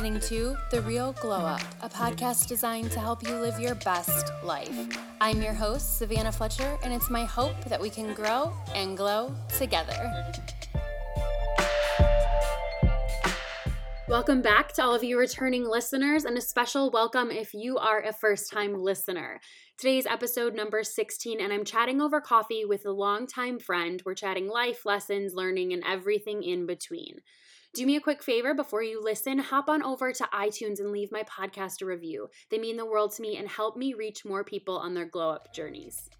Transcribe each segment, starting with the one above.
listening to The Real Glow Up, a podcast designed to help you live your best life. I'm your host, Savannah Fletcher, and it's my hope that we can grow and glow together. Welcome back to all of you returning listeners, and a special welcome if you are a first time listener. Today's episode number 16, and I'm chatting over coffee with a longtime friend. We're chatting life, lessons, learning, and everything in between. Do me a quick favor before you listen, hop on over to iTunes and leave my podcast a review. They mean the world to me and help me reach more people on their glow up journeys.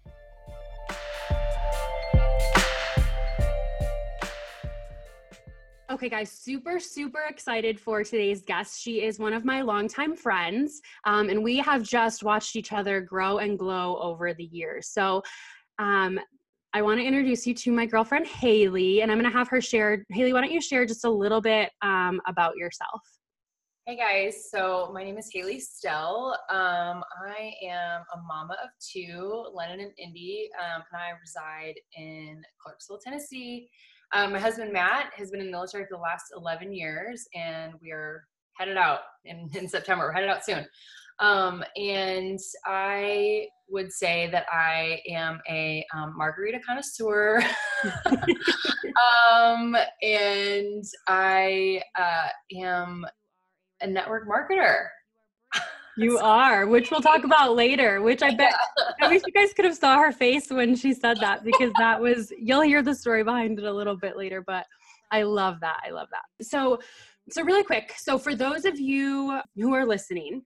Okay, guys, super, super excited for today's guest. She is one of my longtime friends, um, and we have just watched each other grow and glow over the years. So, um, I want to introduce you to my girlfriend, Hayley, and I'm going to have her share. Hayley, why don't you share just a little bit um, about yourself? Hey guys, so my name is Hayley Stell. Um, I am a mama of two, Lennon and Indy, um, and I reside in Clarksville, Tennessee. Um, my husband Matt has been in the military for the last 11 years, and we are headed out in, in September. We're headed out soon. Um, and I would say that I am a um, margarita connoisseur. um, and I uh, am a network marketer. You are, which we'll talk about later. Which I bet I wish you guys could have saw her face when she said that because that was you'll hear the story behind it a little bit later. But I love that. I love that. So, so really quick. So for those of you who are listening,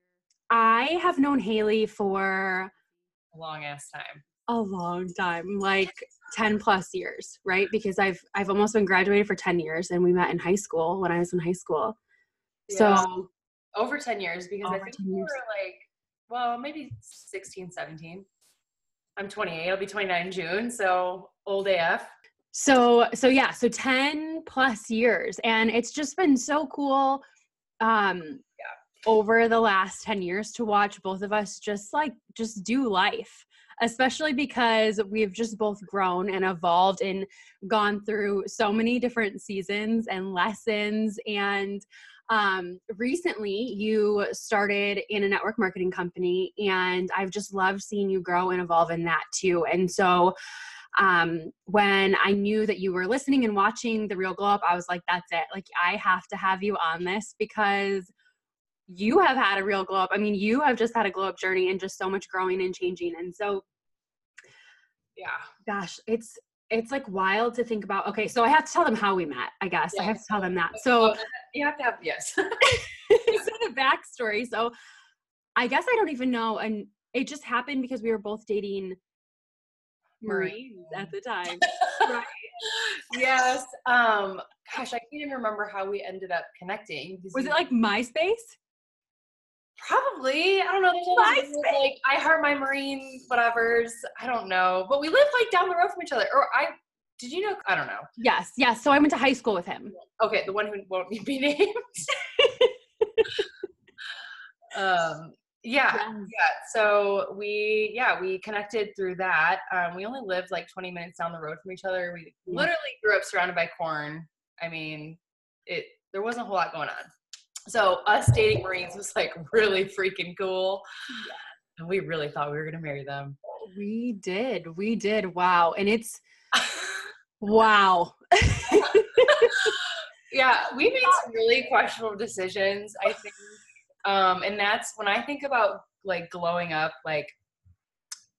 I have known Hayley for a long ass time. A long time, like 10 plus years, right? Because I've I've almost been graduated for 10 years and we met in high school when I was in high school. Yeah. So over 10 years because I think we were like well, maybe 16, 17. I'm 28. I'll be 29 in June, so old AF. So so yeah, so 10 plus years and it's just been so cool um over the last 10 years to watch both of us just like just do life especially because we've just both grown and evolved and gone through so many different seasons and lessons and um, recently you started in a network marketing company and i've just loved seeing you grow and evolve in that too and so um, when I knew that you were listening and watching the real glow up, I was like, that's it. Like, I have to have you on this because you have had a real glow up. I mean, you have just had a glow up journey and just so much growing and changing. And so, yeah, gosh, it's it's like wild to think about. Okay, so I have to tell them how we met. I guess yes. I have to tell them that. So you have to have yes. it's a backstory. So I guess I don't even know, and it just happened because we were both dating Marines at the time. right? Yes. Um, gosh, I can't even remember how we ended up connecting. Was it like MySpace? Probably. I don't know. There's like I heard my Marine whatever's. I don't know. But we lived like down the road from each other. Or I did you know? I don't know. Yes, yes. So I went to high school with him. Okay, the one who won't be named. um yeah, yes. yeah. So we yeah, we connected through that. Um we only lived like 20 minutes down the road from each other. We literally grew up surrounded by corn. I mean, it there wasn't a whole lot going on. So us dating Marines was like really freaking cool. Yeah. And we really thought we were gonna marry them. We did. We did. Wow. And it's wow. yeah, we made some really questionable decisions, I think. Um, and that's when I think about like glowing up, like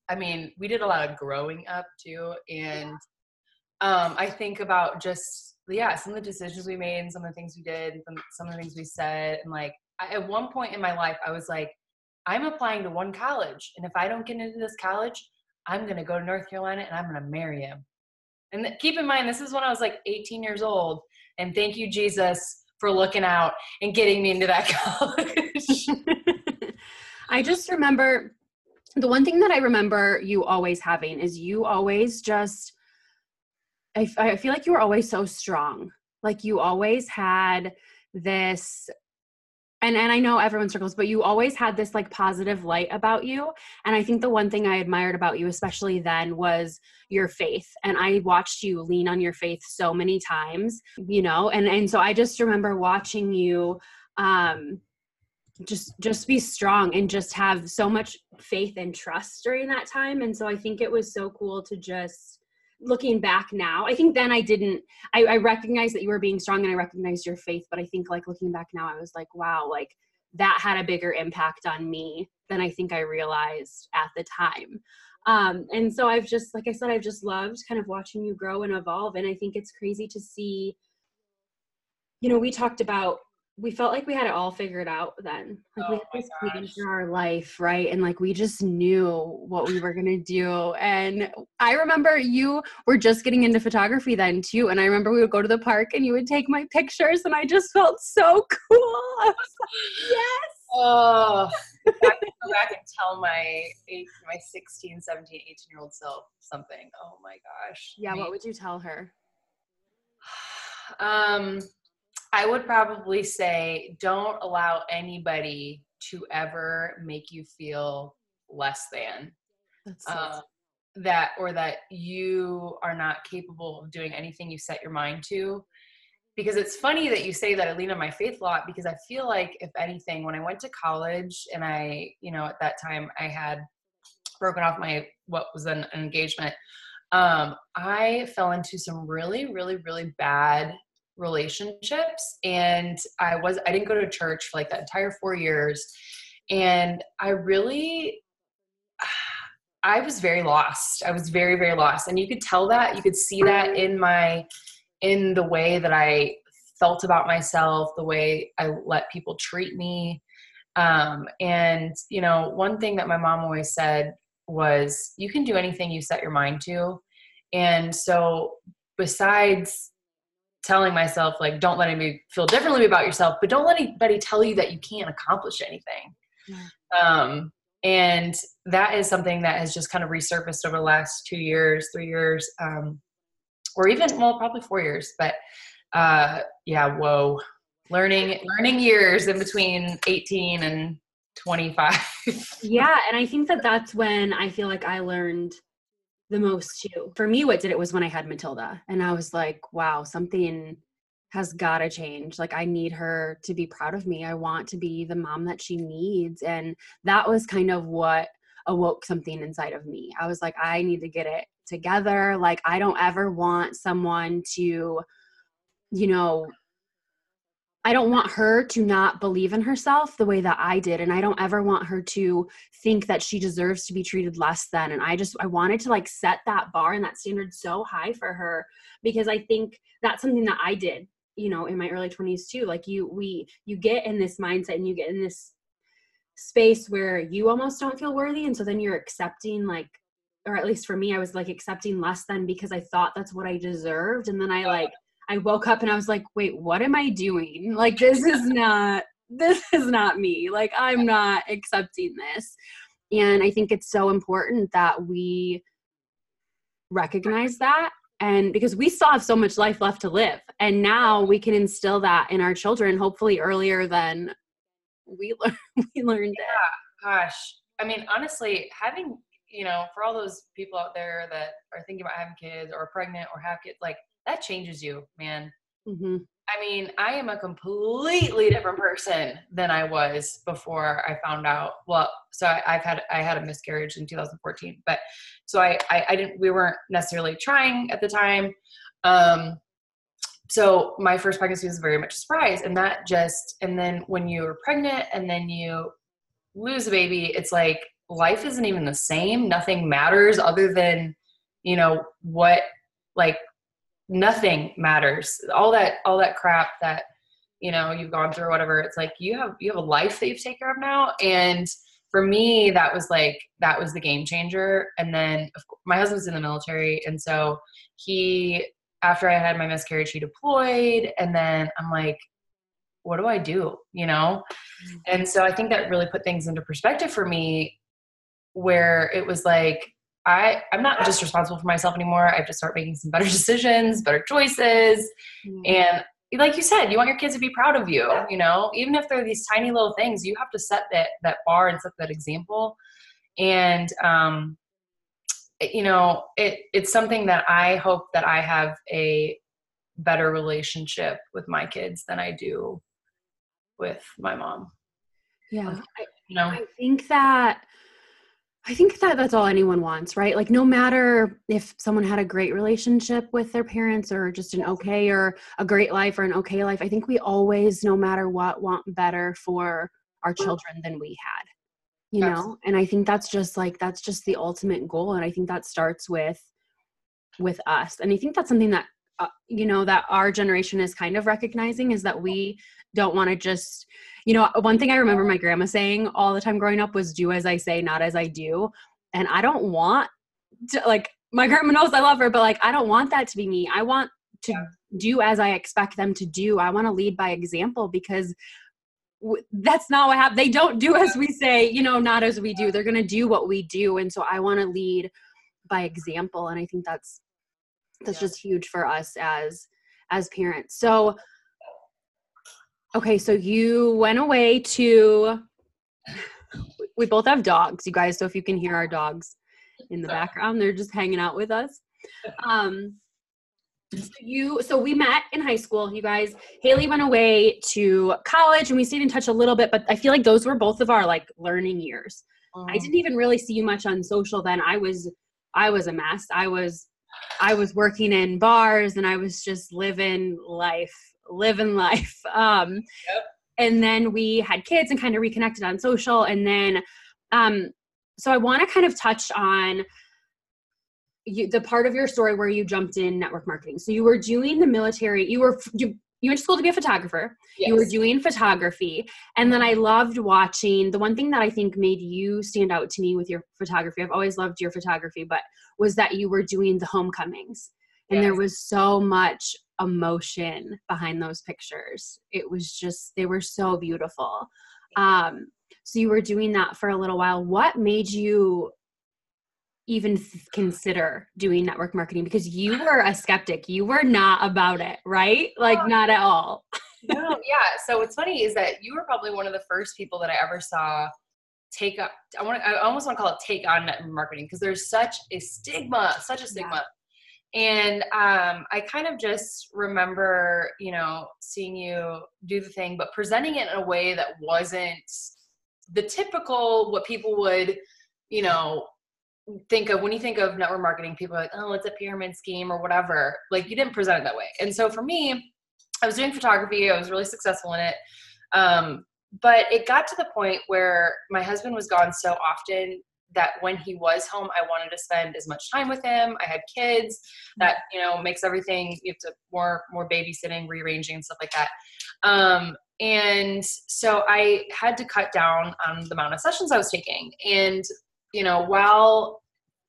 I mean, we did a lot of growing up too. And um, I think about just yeah, some of the decisions we made and some of the things we did, some, some of the things we said. And like, I, at one point in my life, I was like, I'm applying to one college. And if I don't get into this college, I'm going to go to North Carolina and I'm going to marry him. And th- keep in mind, this is when I was like 18 years old. And thank you, Jesus, for looking out and getting me into that college. I just remember the one thing that I remember you always having is you always just I, I feel like you were always so strong. Like you always had this and and I know everyone struggles, but you always had this like positive light about you. And I think the one thing I admired about you, especially then, was your faith. And I watched you lean on your faith so many times, you know. And and so I just remember watching you um just just be strong and just have so much faith and trust during that time and so i think it was so cool to just looking back now i think then i didn't i, I recognize that you were being strong and i recognized your faith but i think like looking back now i was like wow like that had a bigger impact on me than i think i realized at the time. Um, and so i've just like i said i've just loved kind of watching you grow and evolve and i think it's crazy to see you know we talked about we felt like we had it all figured out then. Like Oh we had this plan for our life, right? And like we just knew what we were gonna do. And I remember you were just getting into photography then too. And I remember we would go to the park and you would take my pictures, and I just felt so cool. Like, yes. Oh, I could go back and tell my eight, my 16, 17, 18 year old self something. Oh my gosh. Yeah, I what would you tell her? um, I would probably say don't allow anybody to ever make you feel less than. So uh, that or that you are not capable of doing anything you set your mind to because it's funny that you say that i lean on my faith a lot because i feel like if anything when i went to college and i you know at that time i had broken off my what was an, an engagement um i fell into some really really really bad relationships and i was i didn't go to church for like that entire four years and i really I was very lost. I was very, very lost. And you could tell that, you could see that in my, in the way that I felt about myself, the way I let people treat me. Um, and, you know, one thing that my mom always said was, you can do anything you set your mind to. And so, besides telling myself, like, don't let anybody feel differently about yourself, but don't let anybody tell you that you can't accomplish anything. Yeah. Um, and that is something that has just kind of resurfaced over the last two years three years um, or even well probably four years but uh, yeah whoa learning learning years in between 18 and 25 yeah and i think that that's when i feel like i learned the most too. For me what did it was when i had matilda and i was like wow something has got to change. Like i need her to be proud of me. I want to be the mom that she needs. And that was kind of what awoke something inside of me. I was like i need to get it together. Like i don't ever want someone to you know I don't want her to not believe in herself the way that I did. And I don't ever want her to think that she deserves to be treated less than. And I just, I wanted to like set that bar and that standard so high for her because I think that's something that I did, you know, in my early 20s too. Like you, we, you get in this mindset and you get in this space where you almost don't feel worthy. And so then you're accepting like, or at least for me, I was like accepting less than because I thought that's what I deserved. And then I like, I woke up and I was like, wait, what am I doing? Like, this is not, this is not me. Like, I'm not accepting this. And I think it's so important that we recognize that. And because we still have so much life left to live. And now we can instill that in our children, hopefully earlier than we, learn, we learned it. gosh i mean honestly having you know for all those people out there that are thinking about having kids or pregnant or have kids like that changes you man hmm I mean, I am a completely different person than I was before I found out. Well, so I, I've had I had a miscarriage in 2014, but so I, I I didn't we weren't necessarily trying at the time. Um, so my first pregnancy was very much a surprise, and that just and then when you're pregnant and then you lose a baby, it's like life isn't even the same. Nothing matters other than you know what like nothing matters. All that all that crap that you know you've gone through or whatever it's like you have you have a life that you take care of now. And for me that was like that was the game changer. And then of course, my husband's in the military. And so he after i had my miscarriage he deployed. And then i'm like what do i do? You know? Mm. And so i think that really put things into perspective for me where it was like I, I'm not just responsible for myself anymore. I have to start making some better decisions, better choices. And like you said, you want your kids to be proud of you, you know, even if they're these tiny little things, you have to set that, that bar and set that example. And, um, it- you know, it, it's something that I hope that I have a better relationship with my kids than I do with my mom. Yeah. I, you know, I think that I think that that's all anyone wants, right? Like no matter if someone had a great relationship with their parents or just an okay or a great life or an okay life, I think we always no matter what want better for our children than we had. You know? And I think that's just like that's just the ultimate goal and I think that starts with with us. And I think that's something that uh, you know that our generation is kind of recognizing is that we don't want to just you know one thing i remember my grandma saying all the time growing up was do as i say not as i do. And i don't want to like my grandma knows i love her but like i don't want that to be me. I want to yeah. do as i expect them to do. I want to lead by example because w- that's not what happens they don't do as we say you know not as we do. They're going to do what we do. And so i want to lead by example. And i think that's that's yeah. just huge for us as as parents. So okay so you went away to we both have dogs you guys so if you can hear our dogs in the background they're just hanging out with us. Um so you so we met in high school you guys. Hayley went away to college and we stayed in touch a little bit but i feel like those were both of our like learning years. Um, i didn't even really see you much on social then. I was i was a mess. I was I was working in bars and I was just living life, living life. Um, yep. And then we had kids and kind of reconnected on social. And then, um, so I want to kind of touch on you, the part of your story where you jumped in network marketing. So you were doing the military. You were you you went to school to be a photographer. Yes. You were doing photography. And then I loved watching the one thing that I think made you stand out to me with your photography. I've always loved your photography, but was that you were doing the homecomings. And yes. there was so much emotion behind those pictures. It was just they were so beautiful. Um so you were doing that for a little while. What made you even consider doing network marketing because you were a skeptic. You were not about it, right? Like oh, not at all. no, yeah. So what's funny is that you were probably one of the first people that I ever saw take up I want I almost want to call it take on network marketing because there's such a stigma, such a stigma. Yeah. And um, I kind of just remember, you know, seeing you do the thing, but presenting it in a way that wasn't the typical what people would, you know, think of when you think of network marketing, people are like, oh, it's a pyramid scheme or whatever. Like you didn't present it that way. And so for me, I was doing photography. I was really successful in it. Um, but it got to the point where my husband was gone so often that when he was home, I wanted to spend as much time with him. I had kids that, you know, makes everything, you have to more, more babysitting, rearranging and stuff like that. Um, and so I had to cut down on the amount of sessions I was taking. And you know, while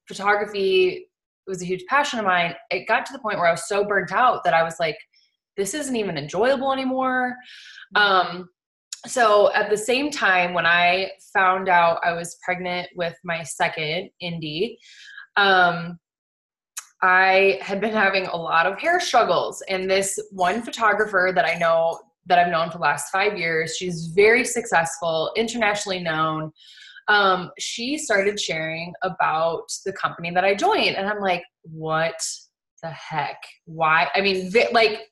photography was a huge passion of mine, it got to the point where I was so burnt out that I was like, this isn't even enjoyable anymore. Um, so at the same time, when I found out I was pregnant with my second, Indy, um, I had been having a lot of hair struggles. And this one photographer that I know that I've known for the last five years, she's very successful, internationally known um, she started sharing about the company that I joined. And I'm like, what the heck? Why? I mean, like,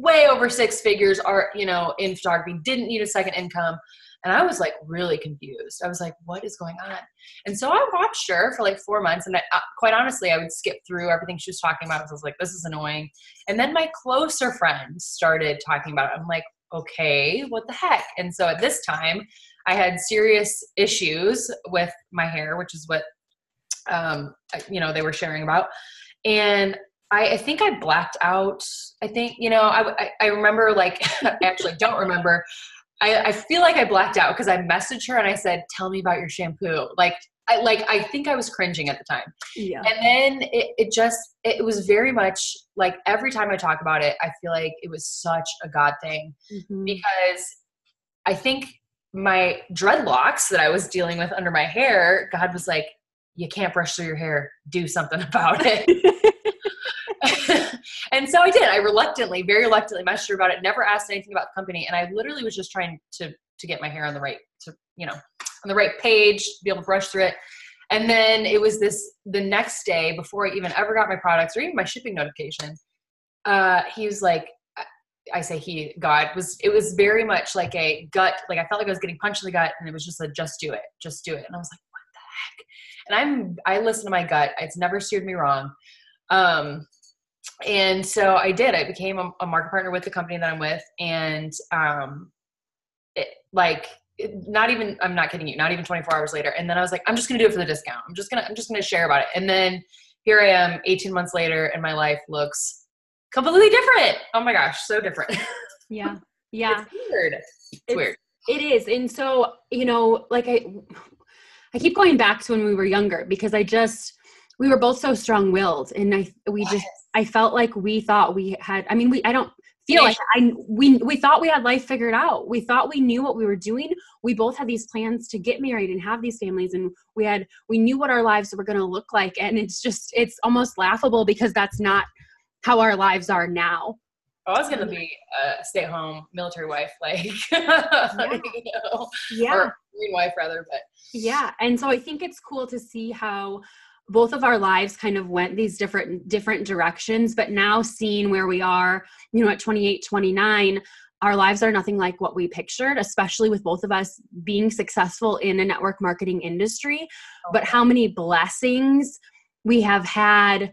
way over six figures are, you know, in photography, didn't need a second income. And I was like really confused. I was like, what is going on? And so I watched her for like four months. And I, uh, quite honestly, I would skip through everything she was talking about. I was like, this is annoying. And then my closer friends started talking about it. I'm like, okay, what the heck? And so at this time, I had serious issues with my hair, which is what um, you know they were sharing about, and I, I, think I blacked out. I think you know I, I, I remember like actually don't remember. I, I feel like I blacked out because I messaged her and I said, "Tell me about your shampoo." Like I like I think I was cringing at the time. Yeah. And then it, it just it was very much like every time I talk about it, I feel like it was such a God thing mm-hmm. because I think my dreadlocks that I was dealing with under my hair, God was like, you can't brush through your hair. Do something about it. and so I did. I reluctantly, very reluctantly messaged her about it, never asked anything about the company. And I literally was just trying to, to get my hair on the right, to, you know, on the right page, be able to brush through it. And then it was this, the next day before I even ever got my products or even my shipping notification, uh, he was like, I say he, God was, it was very much like a gut, like I felt like I was getting punched in the gut and it was just a, just do it, just do it. And I was like, what the heck? And I'm, I listen to my gut. It's never steered me wrong. Um, and so I did, I became a, a market partner with the company that I'm with. And, um, it, like, not even, I'm not kidding you, not even 24 hours later. And then I was like, I'm just going to do it for the discount. I'm just going to, I'm just to share about it. And then here I am 18 months later and my life looks completely different. Oh my gosh, so different. Yeah. Yeah. it's weird. It's, it's weird. It is. And so, you know, like I I keep going back to when we were younger because I just we were both so strong-willed and I we just I felt like we thought we had I mean we I don't feel like I we we thought we had life figured out. We thought we knew what we were doing. We both had these plans to get married and have these families and we had we knew what our lives were going to look like and it's just it's almost laughable because that's not how our lives are now. Oh, I was gonna be a stay-at-home military wife, like yeah. you know, yeah, or green wife rather, but yeah. And so I think it's cool to see how both of our lives kind of went these different different directions, but now seeing where we are, you know, at 28, 29, our lives are nothing like what we pictured, especially with both of us being successful in a network marketing industry. Oh. But how many blessings we have had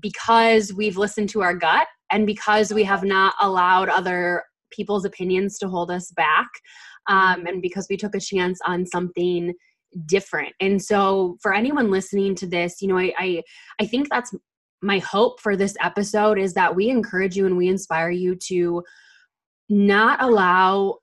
because we've listened to our gut and because we have not allowed other people's opinions to hold us back um, and because we took a chance on something different. And so for anyone listening to this you know I, I i think that's my hope for this episode is that we encourage you and we inspire you to not allow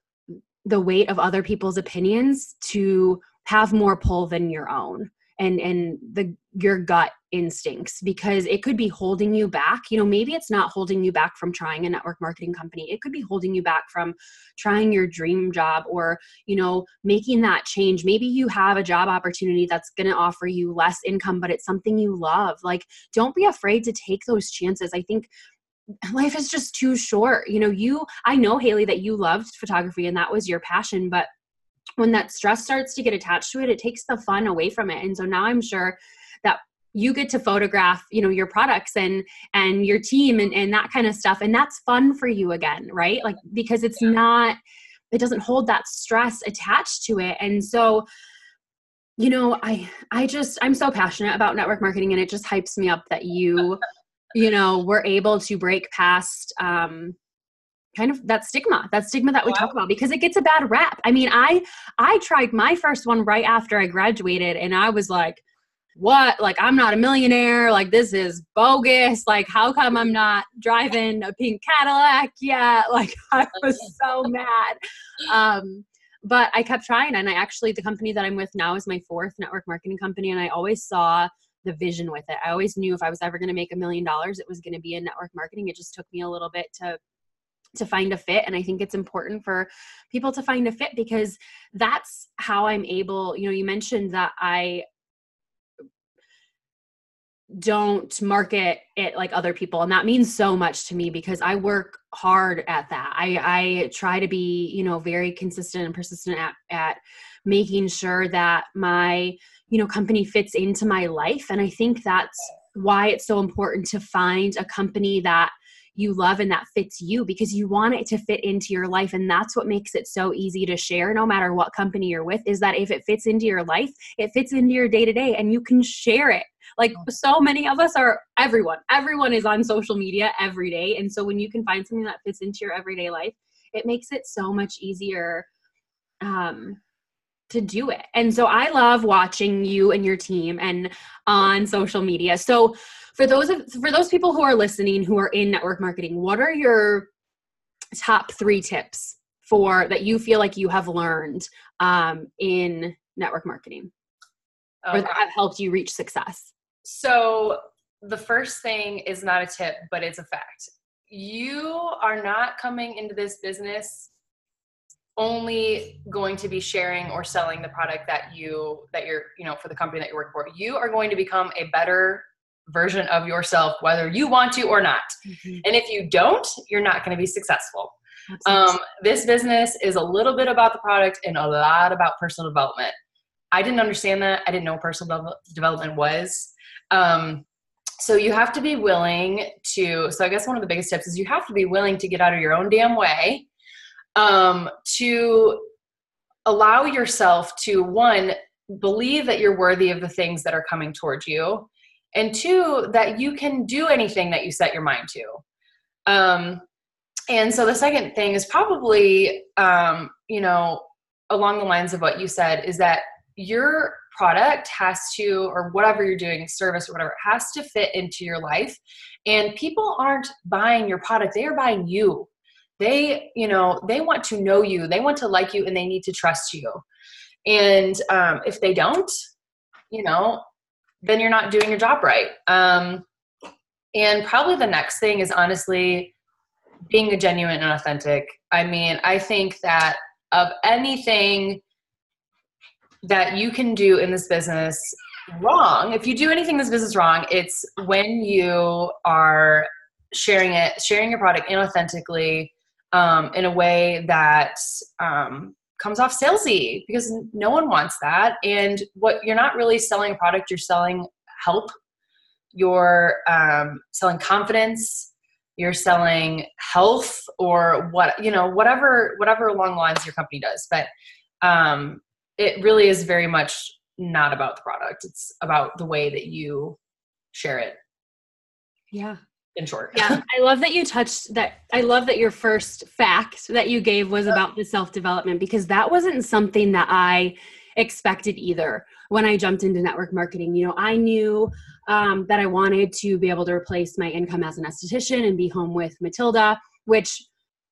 the weight of other people's opinions to have more pull than your own and and the your gut instincts because it could be holding you back. You know maybe it's not holding you back from trying a network marketing company. It could be holding you back from trying your dream job or you know making that change. Maybe you have a job opportunity that's going to offer you less income but it's something you love. Like don't be afraid to take those chances. I think life is just too short. You know you i know hayley that you loved photography and that was your passion but when that stress starts to get attached to it it takes the fun away from it. And so now i'm sure that you get to photograph you know your products and and your team and, and that kind of stuff and that's fun for you again right? Like because it's yeah. not it doesn't hold that stress attached to it. And so you know i i just i'm so passionate about network marketing and it just hypes me up that you you know were able to break past um kind of that stigma that stigma that we wow. talk about because it gets a bad rap. I mean i i tried my first one right after i graduated and i was like what? Like i'm not a millionaire. Like this is bogus. Like how come i'm not driving a pink cadillac yet? Like i was so mad. Um but i kept trying and i actually the company that i'm with now is my fourth network marketing company and i always saw the vision with it. I always knew if i was ever going to make a million dollars it was going to be in network marketing. It just took me a little bit to to find a fit and i think it's important for people to find a fit because that's how i'm able you know you mentioned that i don't market it like other people and that means so much to me because i work hard at that. I i try to be you know very consistent and persistent at at making sure that my you know company fits into my life and i think that's why it's so important to find a company that you love and that fits you because you want it to fit into your life. And that's what makes it so easy to share no matter what company you're with is that if it fits into your life it fits into your day to day and you can share it. Like so many of us are everyone. Everyone is on social media every day. And so when you can find something that fits into your everyday life it makes it so much easier um to do it. And so I love watching you and your team and on social media. So for those of, for those people who are listening who are in network marketing, what are your top 3 tips for that you feel like you have learned um, in network marketing okay. or that have helped you reach success? So the first thing is not a tip, but it's a fact. You are not coming into this business only going to be sharing or selling the product that you that you're you know for the company that you work for. You are going to become a better version of yourself whether you want to or not. Mm-hmm. and if you don't you're not going to be successful. Um, this business is a little bit about the product and a lot about personal development. I didn't understand that. I didn't know personal development was. Um, so you have to be willing to so i guess one of the biggest tips is you have to be willing to get out of your own damn way um, to allow yourself to one believe that you're worthy of the things that are coming towards you and two that you can do anything that you set your mind to. Um, and so the second thing is probably um, you know along the lines of what you said is that your product has to or whatever you're doing service or whatever has to fit into your life. And people aren't buying your product they are buying you they you know they want to know you. They want to like you and they need to trust you. And um, if they don't you know then you're not doing your job right. Um, and probably the next thing is honestly being a genuine and authentic. I mean i think that of anything that you can do in this business wrong if you do anything in this business wrong it's when you are sharing it sharing your product inauthentically um, in a way that um, comes off salesy because no one wants that. And what you're not really selling a product, you're selling help. You're um, selling confidence. You're selling health or what you know, whatever whatever along lines your company does. But um, it really is very much not about the product. It's about the way that you share it. Yeah, in short. Yeah, I love that you touched that. I love that your first fact that you gave was about the self development because that wasn't something that I expected either when I jumped into network marketing. You know, I knew um, that I wanted to be able to replace my income as an esthetician and be home with Matilda, which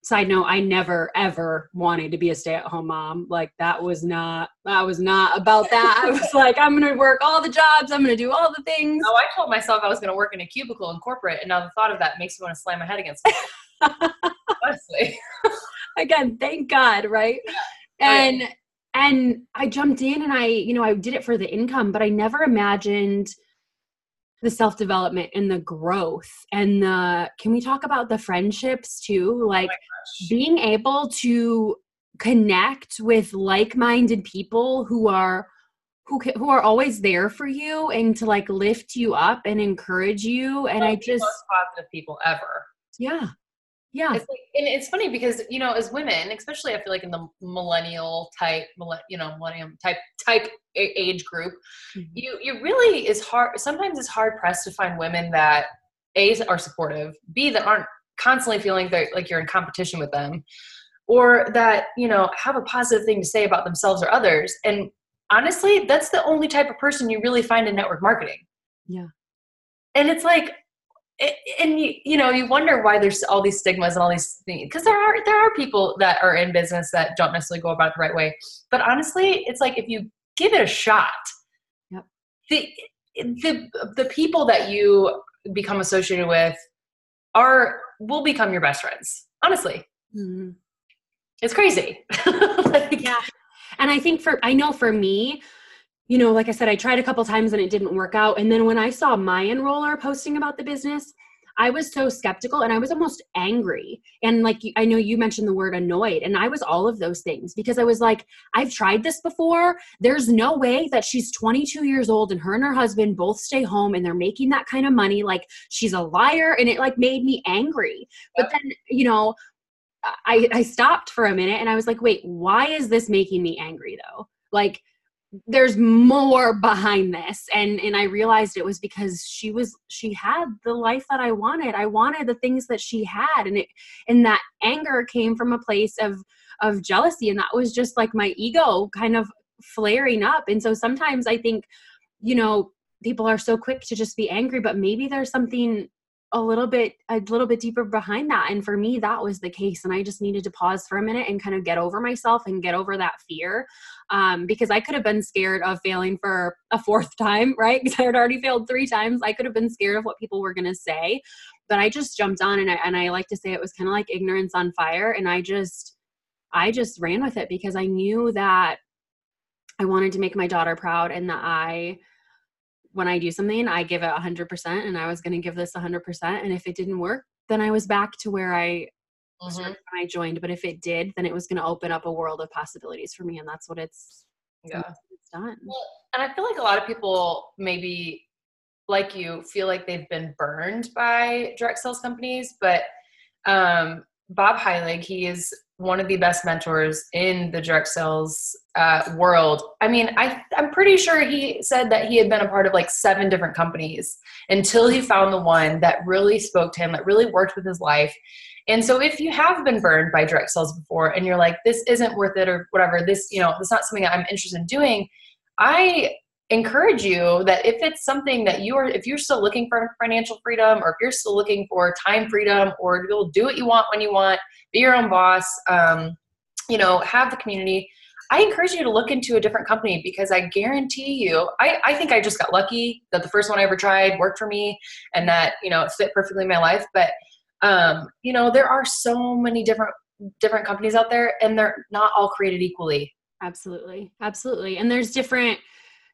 side note i never ever wanted to be a stay-at-home mom. Like that was not i was not about that. I was like i'm gonna work all the jobs. I'm gonna do all the things. Oh i told myself i was gonna work in a cubicle in corporate and now the thought of that makes me want to slam my head against honestly. Again thank god right? Oh, and right. and i jumped in and i you know i did it for the income but i never imagined the self development and the growth and the can we talk about the friendships too? Oh like oh being able to connect with like-minded people who are who who are always there for you and to like lift you up and encourage you and i just most positive people ever. Yeah yeah. It's like, and it's funny because you know as women especially i feel like in the millennial type you know millennium type type age group mm-hmm. you you really is hard sometimes it's hard pressed to find women that a are supportive b that aren't constantly feeling that like you're in competition with them or that you know have a positive thing to say about themselves or others. And honestly that's the only type of person you really find in network marketing. Yeah. And it's like and you, you know you wonder why there's all these stigmas and all these things because there are there are people that are in business that don't necessarily go about it the right way but honestly it's like if you give it a shot yep. the the the people that you become associated with are will become your best friends honestly mm-hmm. it's crazy like, yeah and i think for i know for me you know, like I said, I tried a couple times and it didn't work out. And then when I saw my enroller posting about the business, I was so skeptical and I was almost angry. And like I know you mentioned the word annoyed, and I was all of those things because I was like, I've tried this before. There's no way that she's 22 years old and her and her husband both stay home and they're making that kind of money. Like she's a liar. And it like made me angry. But then, you know, I, I stopped for a minute and I was like, wait, why is this making me angry though? Like, there's more behind this. And and i realized it was because she was she had the life that i wanted. I wanted the things that she had. And it and that anger came from a place of of jealousy. And that was just like my ego kind of flaring up. And so sometimes i think you know people are so quick to just be angry but maybe there's something a little bit a little bit deeper behind that. And for me that was the case. And i just needed to pause for a minute and kind of get over myself and get over that fear um, because i could have been scared of failing for a fourth time right? Because i had already failed three times. I could have been scared of what people were going to say. But i just jumped on and I, and I like to say it was kind of like ignorance on fire. And i just i just ran with it because i knew that i wanted to make my daughter proud and that i when I do something, I give it 100%, and I was going to give this 100%. And if it didn't work, then I was back to where I mm-hmm. when I joined. But if it did, then it was going to open up a world of possibilities for me, and that's what it's yeah it's done. Well, and I feel like a lot of people maybe like you feel like they've been burned by direct sales companies, but um, Bob Heilig, he is one of the best mentors in the direct sales uh, world. I mean, I I'm pretty sure he said that he had been a part of like seven different companies until he found the one that really spoke to him, that really worked with his life. And so if you have been burned by direct sales before and you're like, this isn't worth it or whatever, this, you know, it's not something that I'm interested in doing, I encourage you that if it's something that you are if you're still looking for financial freedom or if you're still looking for time freedom or to be able to do what you want when you want be your own boss um, you know have the community i encourage you to look into a different company because i guarantee you I, I think i just got lucky that the first one i ever tried worked for me and that you know it fit perfectly in my life. But um, you know there are so many different different companies out there and they're not all created equally. Absolutely. Absolutely. And there's different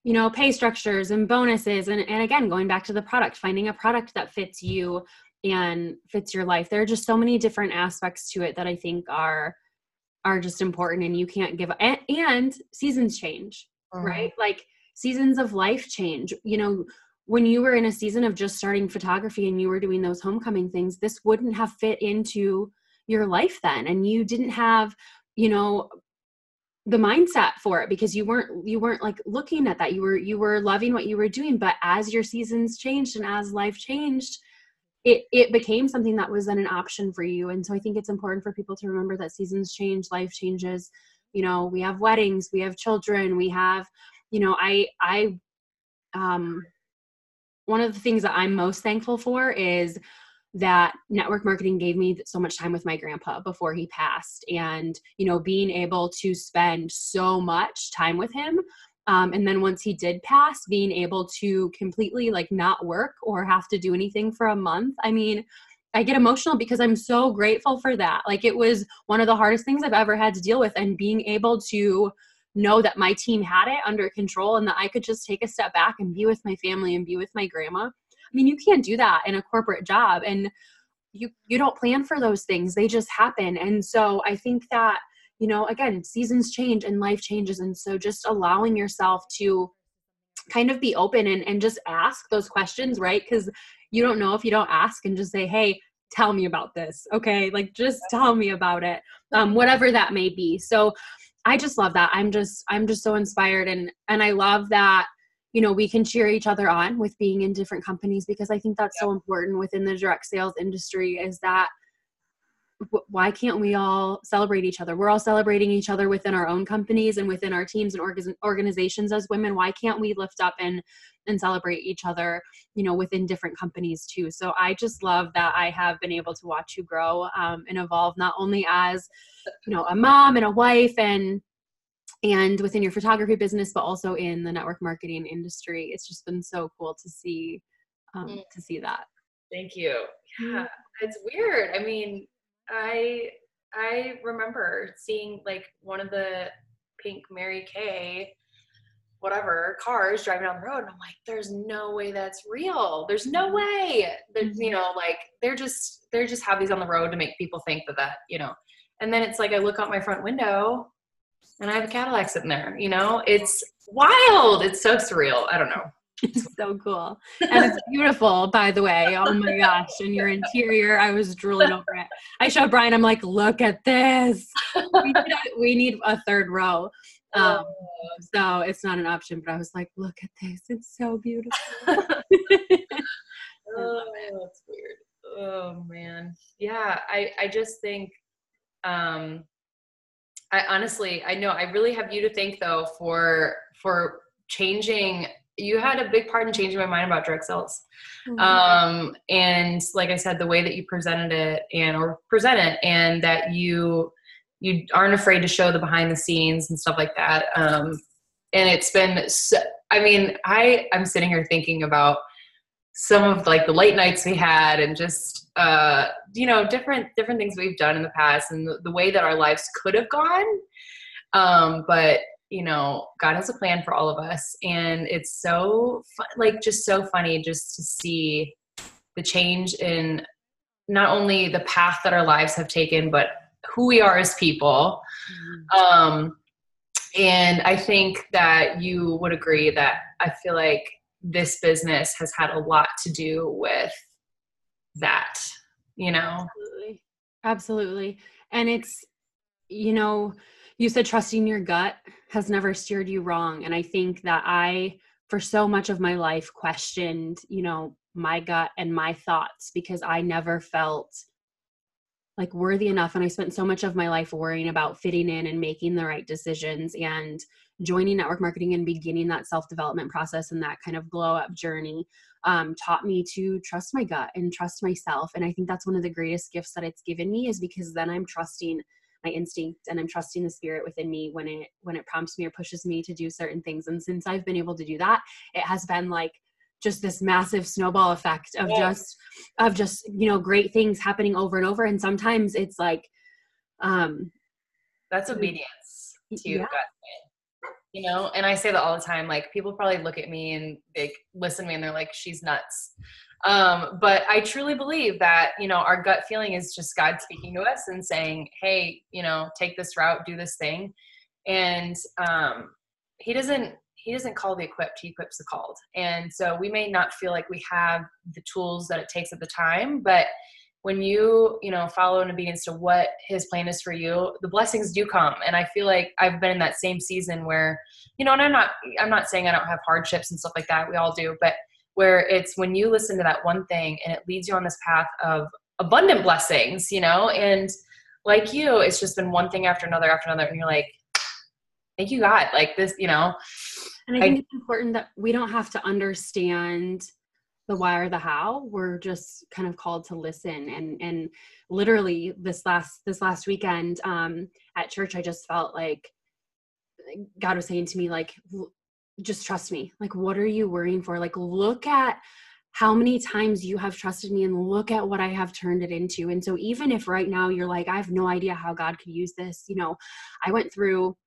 you know pay structures and bonuses and, and again going back to the product finding a product that fits you and fits your life. There are just so many different aspects to it that i think are are just important and you can't give and, and seasons change mm-hmm. right? Like seasons of life change. You know when you were in a season of just starting photography and you were doing those homecoming things this wouldn't have fit into your life then and you didn't have you know the mindset for it because you weren't you weren't like looking at that. You were you were loving what you were doing but as your seasons changed and as life changed it it became something that was then an option for you. And so i think it's important for people to remember that seasons change life changes. You know we have weddings we have children we have you know i i um one of the things that i'm most thankful for is that network marketing gave me so much time with my grandpa before he passed. And you know being able to spend so much time with him um, and then once he did pass being able to completely like not work or have to do anything for a month i mean i get emotional because i'm so grateful for that. Like it was one of the hardest things i've ever had to deal with and being able to know that my team had it under control and that i could just take a step back and be with my family and be with my grandma I mean, you can't do that in a corporate job and you you don't plan for those things. They just happen. And so I think that, you know, again, seasons change and life changes and so just allowing yourself to kind of be open and and just ask those questions, right? Cuz you don't know if you don't ask and just say, "Hey, tell me about this." Okay? Like just tell me about it. Um whatever that may be. So I just love that. I'm just I'm just so inspired and and I love that you know we can cheer each other on with being in different companies because i think that's so important within the direct sales industry is that why can't we all celebrate each other? We're all celebrating each other within our own companies and within our teams and organizations as women. Why can't we lift up and and celebrate each other you know within different companies too? So i just love that i have been able to watch you grow um, and evolve not only as you know a mom and a wife and and within your photography business but also in the network marketing industry. It's just been so cool to see um, mm. to see that. Thank you. Yeah. It's weird. I mean i i remember seeing like one of the pink mary kay whatever cars driving down the road and i'm like there's no way that's real. There's no mm-hmm. way there's you mm-hmm. know like they're just they're just have these on the road to make people think that that you know. And then it's like i look out my front window and I have a Cadillac sitting there. You know, it's wild. It's so surreal. I don't know. It's so cool. And it's beautiful, by the way. Oh my gosh. And your interior, I was drooling over it. I showed Brian, I'm like, look at this. We need a, we need a third row. Um, so it's not an option, but I was like, look at this. It's so beautiful. oh, that's weird. Oh man. Yeah, I, I just think um I honestly, I know I really have you to thank though for for changing. You had a big part in changing my mind about direct sales, mm-hmm. um, and like I said, the way that you presented it and or present it, and that you you aren't afraid to show the behind the scenes and stuff like that. Um, and it's been, so, I mean, I I'm sitting here thinking about some of like the late nights we had and just uh, you know different different things we've done in the past and the, the way that our lives could have gone um, but you know god has a plan for all of us and it's so fun, like just so funny just to see the change in not only the path that our lives have taken but who we are as people mm-hmm. um, and i think that you would agree that i feel like this business has had a lot to do with that, you know? Absolutely. Absolutely. And it's, you know, you said trusting your gut has never steered you wrong. And I think that I, for so much of my life, questioned, you know, my gut and my thoughts because I never felt like worthy enough. And I spent so much of my life worrying about fitting in and making the right decisions. And joining network marketing and beginning that self development process and that kind of glow up journey um, taught me to trust my gut and trust myself. And I think that's one of the greatest gifts that it's given me is because then I'm trusting my instinct and I'm trusting the spirit within me when it when it prompts me or pushes me to do certain things. And since I've been able to do that, it has been like just this massive snowball effect of just of just you know great things happening over and over and sometimes it's like um that's obedience to yeah. You know and i say that all the time like people probably look at me and they listen to me and they're like she's nuts. Um, but i truly believe that you know our gut feeling is just god speaking to us and saying hey you know take this route do this thing. And um, he doesn't he doesn't call the equipped he equips the called. And so we may not feel like we have the tools that it takes at the time but when you you know follow in obedience to what his plan is for you the blessings do come. And i feel like i've been in that same season where you know and i'm not i'm not saying i don't have hardships and stuff like that we all do but where it's when you listen to that one thing and it leads you on this path of abundant blessings you know and like you it's just been one thing after another after another and you're like thank you god. Like this you know? And i think I, it's important that we don't have to understand the why or the how we're just kind of called to listen and and literally this last this last weekend um at church i just felt like god was saying to me like just trust me like what are you worrying for like look at how many times you have trusted me and look at what I have turned it into. And so, even if right now you're like, I have no idea how God could use this, you know, I went through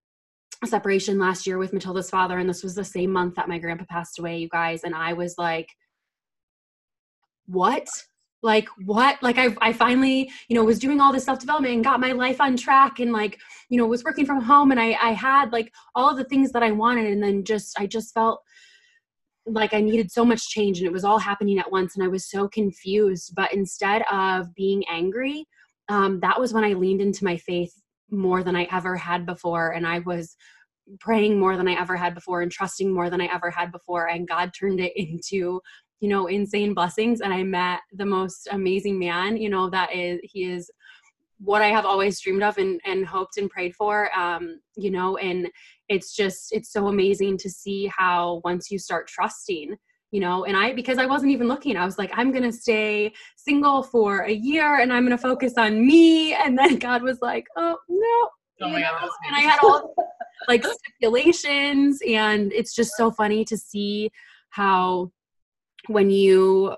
a separation last year with Matilda's father, and this was the same month that my grandpa passed away, you guys. And I was like, what? Like what? Like I, I finally you know was doing all this self development and got my life on track and like you know was working from home and i i had like all of the things that i wanted and then just i just felt like i needed so much change and it was all happening at once and i was so confused. But instead of being angry um, that was when i leaned into my faith more than i ever had before and i was praying more than i ever had before and trusting more than i ever had before and god turned it into you know insane blessings and i met the most amazing man you know that is he is what i have always dreamed of and, and hoped and prayed for um you know and it's just it's so amazing to see how once you start trusting you know and i because i wasn't even looking i was like i'm gonna stay single for a year and i'm gonna focus on me and then god was like oh no oh my God, and i had all like stipulations and it's just so funny to see how when you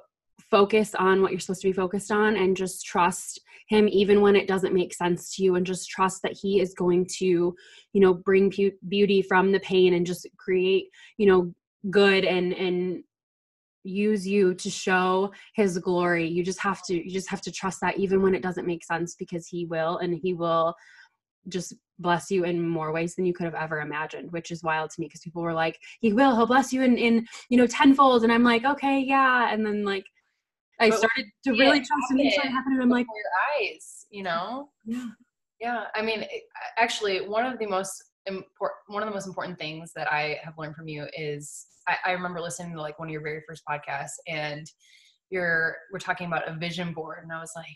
focus on what you're supposed to be focused on and just trust him even when it doesn't make sense to you and just trust that he is going to you know bring beauty from the pain and just create you know good and and use you to show his glory. You just have to you just have to trust that even when it doesn't make sense because he will and he will just bless you in more ways than you could have ever imagined which is wild to me because people were like he will he'll bless you in in you know tenfold and i'm like okay yeah and then like i but started to really trust and things started happening i'm like your eyes you know? Yeah. Yeah i mean actually one of the most important one of the most important things that i have learned from you is I, I remember listening to like one of your very first podcasts and you're we're talking about a vision board and i was like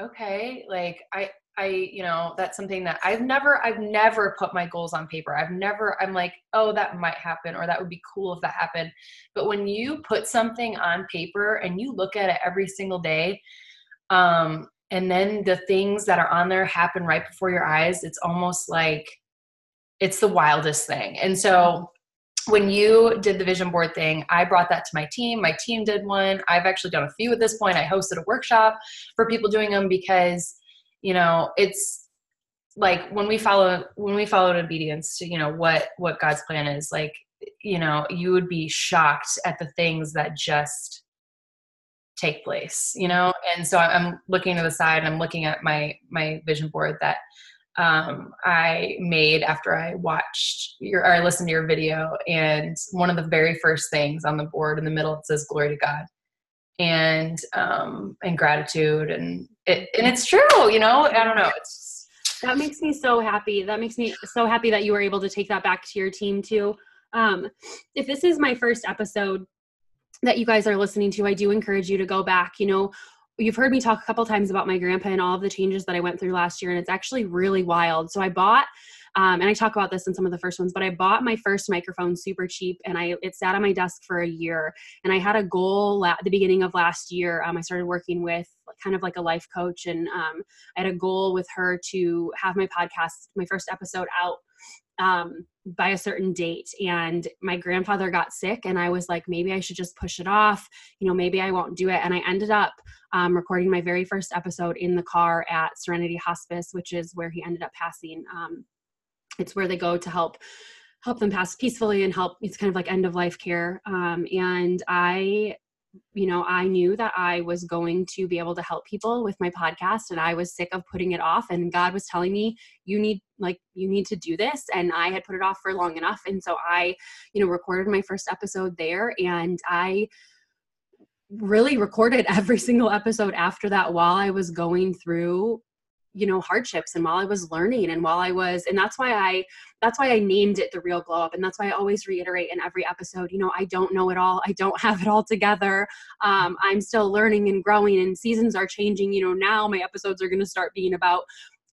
okay like i I, you know, that's something that I've never, I've never put my goals on paper. I've never, I'm like, oh, that might happen or that would be cool if that happened. But when you put something on paper and you look at it every single day, um, and then the things that are on there happen right before your eyes, it's almost like it's the wildest thing. And so when you did the vision board thing, I brought that to my team. My team did one. I've actually done a few at this point. I hosted a workshop for people doing them because you know it's like when we follow when we followed obedience to you know what what god's plan is like you know you would be shocked at the things that just take place you know and so i'm looking to the side and i'm looking at my my vision board that um, I made after I watched your or I listened to your video. And one of the very first things on the board in the middle it says "Glory to God," and um, and gratitude, and it and it's true. You know, I don't know. It's that makes me so happy. That makes me so happy that you were able to take that back to your team too. Um, if this is my first episode that you guys are listening to, I do encourage you to go back. You know, you've heard me talk a couple times about my grandpa and all of the changes that I went through last year, and it's actually really wild. So I bought, um, and I talk about this in some of the first ones, but I bought my first microphone super cheap, and I it sat on my desk for a year. And I had a goal at the beginning of last year. Um, I started working with kind of like a life coach, and um, I had a goal with her to have my podcast, my first episode out um, by a certain date and my grandfather got sick and i was like maybe i should just push it off you know maybe i won't do it and i ended up um, recording my very first episode in the car at serenity hospice which is where he ended up passing um, it's where they go to help help them pass peacefully and help it's kind of like end of life care. Um, and i you know, I knew that I was going to be able to help people with my podcast and I was sick of putting it off and God was telling me you need like you need to do this and I had put it off for long enough. And so I, you know, recorded my first episode there and I really recorded every single episode after that while I was going through you know hardships and while i was learning and while i was and that's why i that's why i named it the real glow up and that's why i always reiterate in every episode you know i don't know it all i don't have it all together. Um, i'm still learning and growing and seasons are changing you know now my episodes are going to start being about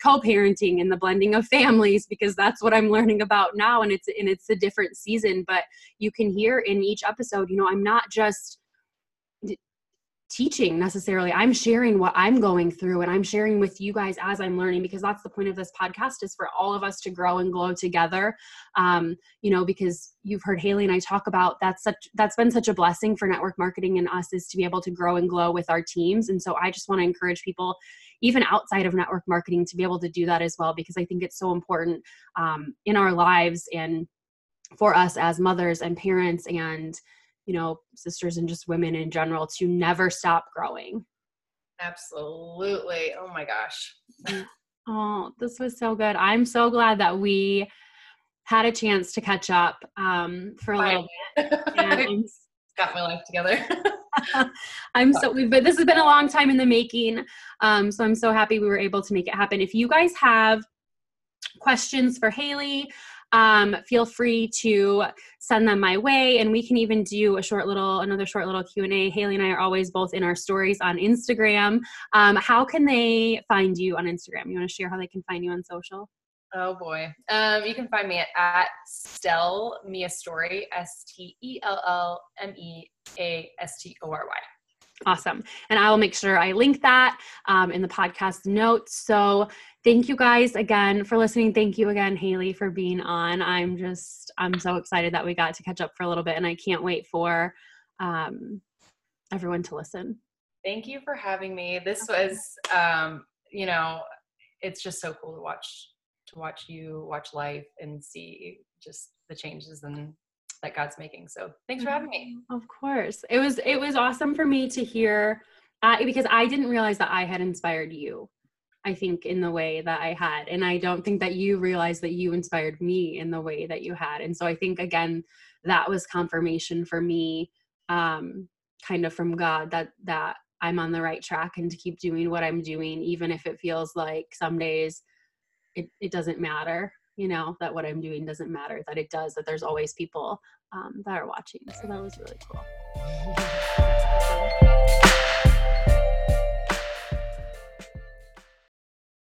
co-parenting and the blending of families because that's what i'm learning about now and it's and it's a different season but you can hear in each episode you know i'm not just teaching necessarily. I'm sharing what i'm going through and i'm sharing with you guys as i'm learning because that's the point of this podcast is for all of us to grow and glow together. Um, you know because you've heard hayley and i talk about that's such that's been such a blessing for network marketing and us is to be able to grow and glow with our teams. And so i just want to encourage people even outside of network marketing to be able to do that as well because i think it's so important um, in our lives and for us as mothers and parents and you know sisters and just women in general to never stop growing. Absolutely. Oh my gosh. Oh this was so good. I'm so glad that we had a chance to catch up um, for a little bit. And got my life together. I'm so we've been this has been a long time in the making um, so i'm so happy we were able to make it happen. If you guys have questions for hayley um, feel free to send them my way and we can even do a short little another short little q&a hayley and i are always both in our stories on instagram um, how can they find you on instagram you want to share how they can find you on social Oh boy. Um, you can find me at, at Stell Me A Story, S T E L L M E A S T O R Y. Awesome. And I will make sure I link that um, in the podcast notes. So thank you guys again for listening. Thank you again, Hayley, for being on. I'm just, I'm so excited that we got to catch up for a little bit and I can't wait for um, everyone to listen. Thank you for having me. This was, um, you know, it's just so cool to watch, to watch you watch life and see just the changes and that God's making. So thanks for having me. Of course. It was, it was awesome for me to hear uh, because I didn't realize that I had inspired you I think, in the way that I had. And I don't think that you realized that you inspired me in the way that you had. And so I think, again, that was confirmation for me, um, kind of from God that, that I'm on the right track and to keep doing what I'm doing, even if it feels like some days it, it doesn't matter, you know, that what I'm doing doesn't matter, that it does, that there's always people um, that are watching. So that was really cool.